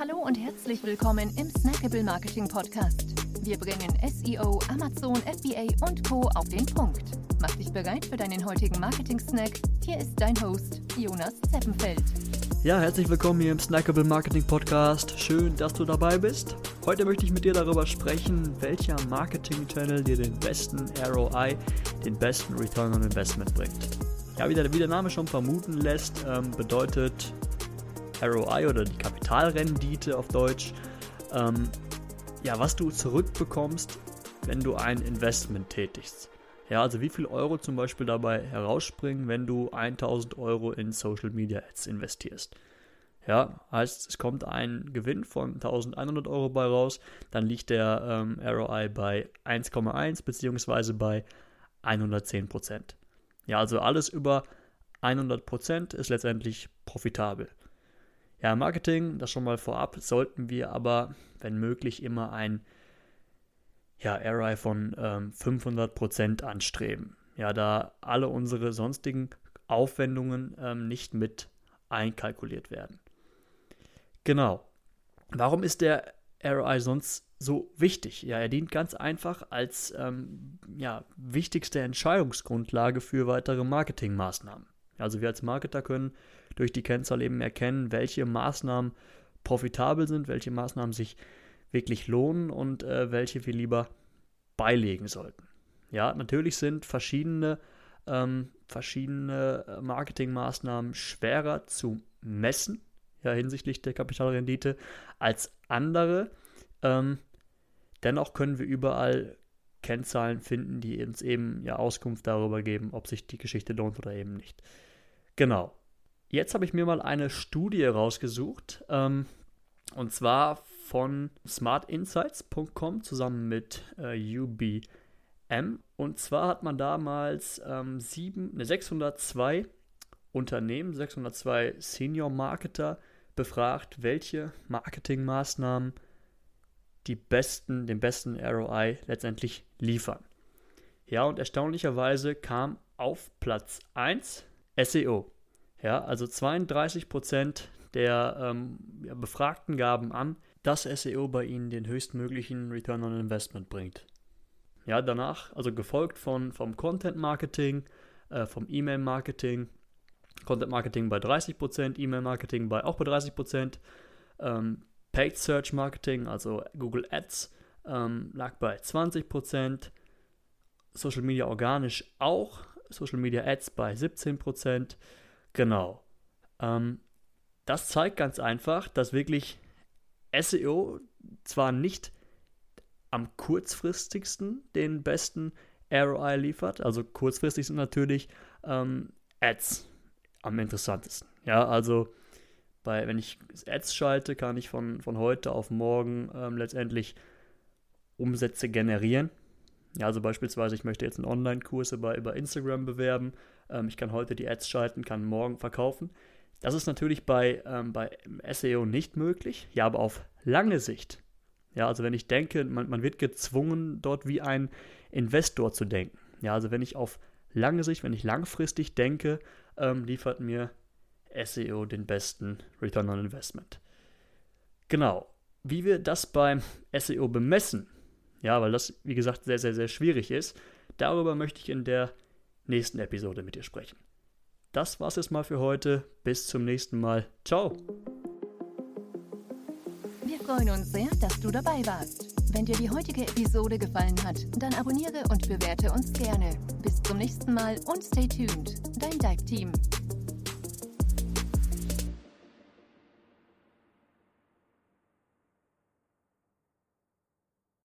Hallo und herzlich willkommen im Snackable Marketing Podcast. Wir bringen SEO, Amazon, FBA und Co. auf den Punkt. Mach dich bereit für deinen heutigen Marketing-Snack. Hier ist dein Host, Jonas Zeppenfeld. Ja, herzlich willkommen hier im Snackable Marketing Podcast. Schön, dass du dabei bist. Heute möchte ich mit dir darüber sprechen, welcher Marketing-Channel dir den besten ROI, den besten Return on Investment bringt. Ja, wie der, wie der Name schon vermuten lässt, ähm, bedeutet ROI oder die Kapitalrendite auf Deutsch, ähm, ja, was du zurückbekommst, wenn du ein Investment tätigst. Ja, also wie viel Euro zum Beispiel dabei herausspringen, wenn du 1000 Euro in Social Media Ads investierst. Ja, heißt, es kommt ein Gewinn von 1100 Euro bei raus, dann liegt der ähm, ROI bei 1,1 beziehungsweise bei 110 Prozent. Ja, also alles über 100 Prozent ist letztendlich profitabel. Ja, Marketing, das schon mal vorab, sollten wir aber, wenn möglich, immer ein ja, ROI von ähm, 500% anstreben. Ja, da alle unsere sonstigen Aufwendungen ähm, nicht mit einkalkuliert werden. Genau. Warum ist der ROI sonst so wichtig? Ja, er dient ganz einfach als ähm, ja, wichtigste Entscheidungsgrundlage für weitere Marketingmaßnahmen. Also wir als Marketer können durch die Kennzahl eben erkennen, welche Maßnahmen profitabel sind, welche Maßnahmen sich wirklich lohnen und äh, welche wir lieber beilegen sollten. Ja, natürlich sind verschiedene, ähm, verschiedene äh, Marketingmaßnahmen schwerer zu messen, ja, hinsichtlich der Kapitalrendite, als andere. Ähm, dennoch können wir überall Kennzahlen finden, die uns eben ja Auskunft darüber geben, ob sich die Geschichte lohnt oder eben nicht. Genau. Jetzt habe ich mir mal eine Studie rausgesucht, ähm, und zwar von smartinsights.com zusammen mit äh, UBM. Und zwar hat man damals ähm, sieben, ne, 602 Unternehmen, 602 Senior Marketer befragt, welche Marketingmaßnahmen die besten, den besten ROI letztendlich liefern. Ja, und erstaunlicherweise kam auf Platz 1 SEO. Ja, also 32% der ähm, Befragten gaben an, dass SEO bei ihnen den höchstmöglichen Return on Investment bringt. Ja, danach, also gefolgt von, vom Content Marketing, äh, vom E-Mail Marketing, Content Marketing bei 30%, E-Mail Marketing bei auch bei 30%, ähm, Paid Search Marketing, also Google Ads, ähm, lag bei 20%, Social Media organisch auch, Social Media Ads bei 17%, Genau. Ähm, das zeigt ganz einfach, dass wirklich SEO zwar nicht am kurzfristigsten den besten ROI liefert, also kurzfristig sind natürlich ähm, Ads am interessantesten. Ja, also bei, wenn ich Ads schalte, kann ich von, von heute auf morgen ähm, letztendlich Umsätze generieren. Ja, also beispielsweise, ich möchte jetzt einen Online-Kurs über, über Instagram bewerben. Ähm, ich kann heute die Ads schalten, kann morgen verkaufen. Das ist natürlich bei, ähm, bei SEO nicht möglich, ja, aber auf lange Sicht. Ja, also wenn ich denke, man, man wird gezwungen, dort wie ein Investor zu denken. Ja, also wenn ich auf lange Sicht, wenn ich langfristig denke, ähm, liefert mir SEO den besten Return on Investment. Genau. Wie wir das beim SEO bemessen, ja, weil das, wie gesagt, sehr, sehr, sehr schwierig ist. Darüber möchte ich in der nächsten Episode mit dir sprechen. Das war's jetzt mal für heute. Bis zum nächsten Mal. Ciao. Wir freuen uns sehr, dass du dabei warst. Wenn dir die heutige Episode gefallen hat, dann abonniere und bewerte uns gerne. Bis zum nächsten Mal und stay tuned. Dein Dive Team.